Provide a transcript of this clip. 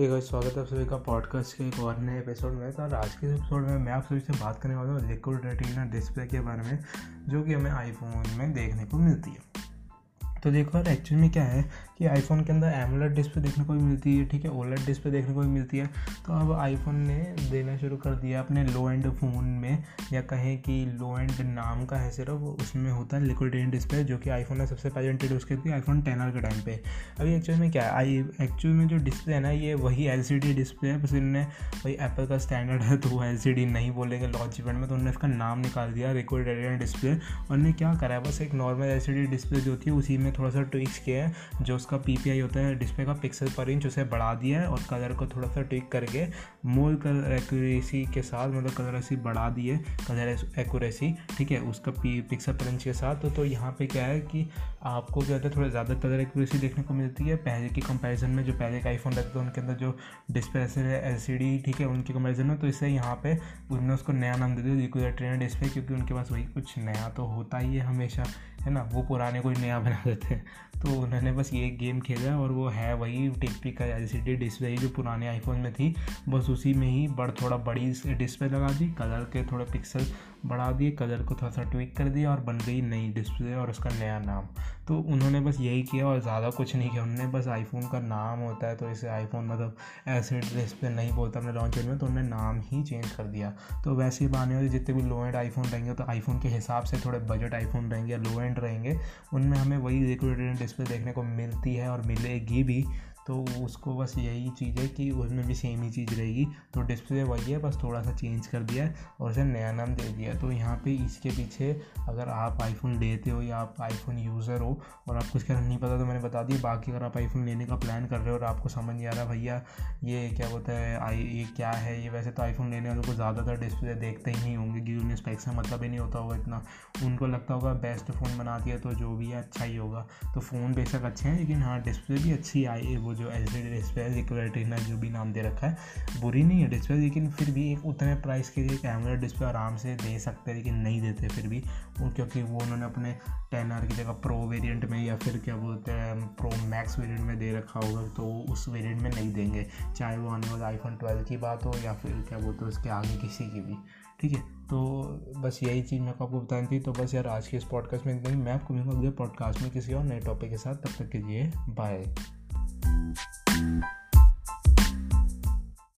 एक बार स्वागत है आप सभी का पॉडकास्ट के एक और नए एपिसोड में। तो आज के एपिसोड में मैं आप सभी से बात करने वाला हूँ लिक्विड रेटिना डिस्प्ले के बारे में, जो कि हमें आईफोन में देखने को मिलती है। तो देखो यार एक्चुअल में क्या है कि आईफोन के अंदर एमोलेट डिस्प्ले देखने को भी मिलती है, ठीक है? ओलेट डिस्प्ले देखने को भी मिलती है। तो अब आईफोन ने देना शुरू कर दिया अपने लो एंड फ़ोन में, या कहें कि लो एंड नाम का है सिर्फ़, उसमें होता है लिक्विड एंड डिस्प्ले जो कि आईफोन ने सबसे पहले इंट्रोड्यूस की थी आईफोन टेन आर के टाइम पे। अभी एक्चुअल में क्या है? आई एक्चुअल में जो डिस्प्ले है ना, ये वही एलसीडी डिस्प्ले है, बस इन्होंने वही एप्पल का स्टैंडर्ड है तो वो एल नहीं बोलेंगे लॉन्च इवेंट में तो उन्होंने इसका नाम निकाल दिया रिकॉर्ड डिस्प्ले और उन्होंने क्या करा है? बस एक नॉर्मल एल डिस्प्ले जो थी, उसी में थोड़ा सा ट्विक्स किया है जो उसका पीपीआई होता है डिस्प्ले का पिक्सल पर इंच उसे बढ़ा दिया है और कलर को थोड़ा सा ट्विक करके मोल कलर एक्यूरेसी के साथ मतलब कलर ऐसी बढ़ा दिए कलर एक्यूरेसी ठीक है उसका पी पिक्सल पर इंच के साथ। तो, तो यहाँ पे क्या है कि आपको क्या होता है थोड़ा ज़्यादा कलर एक्यूरेसी देखने को मिलती है। पहले की कंपैरिजन में जो पहले का आईफोन रहता था उनके अंदर जो डिस्प्ले ऐसे एल सी डी ठीक है उनकी कंपैरिजन में तो इससे यहाँ पे उन्होंने उसको नया नाम दे दिया लिक्विड ट्रेनर डिस्प्ले क्योंकि उनके पास वही कुछ नया तो होता ही है हमेशा है ना? वो पुराने कोई नया बना देते हैं तो उन्होंने बस ये गेम खेला और वो है वही typical L C D display जो पुराने आईफोन में थी, बस उसी में ही बड़ थोड़ा बड़ी डिस्प्ले लगा दी कलर के थोड़े पिक्सल बढ़ा दिए कलर को थोड़ा सा ट्विक कर दिया और बन गई नई डिस्प्ले और उसका नया नाम। तो उन्होंने बस यही किया और ज़्यादा कुछ नहीं किया। उन्होंने बस आईफोन का नाम होता है तो इसे आईफोन मतलब ऐसे डिस्प्ले नहीं बोलता अपने लॉन्च में तो उन्होंने नाम ही चेंज कर दिया। तो वैसे ही आने वाले जितने भी लो एंड आईफोन रहेंगे तो आईफोन के हिसाब से थोड़े बजट आईफोन रहेंगे या लो एंड रहेंगे, उनमें हमें वही रिक्रूटेड डिस्प्ले देखने को मिलती है और मिलेगी भी। तो उसको बस यही चीज़ है कि उसमें भी सेम ही चीज़ रहेगी। तो डिस्प्ले वही है, बस थोड़ा सा चेंज कर दिया है और उसे नया नाम दे दिया तो यहाँ पे इसके पीछे अगर आप आईफोन लेते हो या आप आईफोन यूज़र हो और आपको इसका नहीं पता तो मैंने बता दिया। बाकी अगर आप आईफोन लेने का प्लान कर रहे हो और आपको समझ नहीं आ रहा, भैया, ये क्या बोलता है, आई, ये क्या है? ये वैसे तो आईफोन लेने वालों को ज़्यादातर डिस्प्ले देखते ही नहीं होंगे, क्योंकि उन्हें स्पेक्स में मतलब ही नहीं होता होगा इतना। उनको लगता होगा बेस्ट फ़ोन बना दिया तो जो भी है अच्छा ही होगा। तो फ़ोन बेशक अच्छे हैं, लेकिन हाँ डिस्प्ले भी अच्छी आई, वो जो एल सी डिस्प्ले रिक्वेटिना जो भी नाम दे रखा है, बुरी नहीं है डिस्प्ले लेकिन फिर भी एक उतने प्राइस के लिए कैमरा डिस्प्ले आराम से दे सकते हैं, लेकिन नहीं देते फिर भी। क्योंकि वो उन्होंने अपने टेन आर की जगह प्रो वेरिएंट में या फिर क्या बोलते हैं प्रो मैक्स वेरिएंट में दे रखा होगा तो उस वेरिएंट में नहीं देंगे। चाहे वो आने वाला आईफोन ट्वेल्व की बात हो या फिर क्या बोलते हैं, उसके आगे किसी की भी। ठीक है तो बस यही चीज़ मैं आपको बतानी थी। तो बस यार आज के इस पॉडकास्ट में इतना ही। मैं आपको मिलूँगा अगले पॉडकास्ट में किसी और नए टॉपिक के साथ। तब तक के लिए बाय Thank you.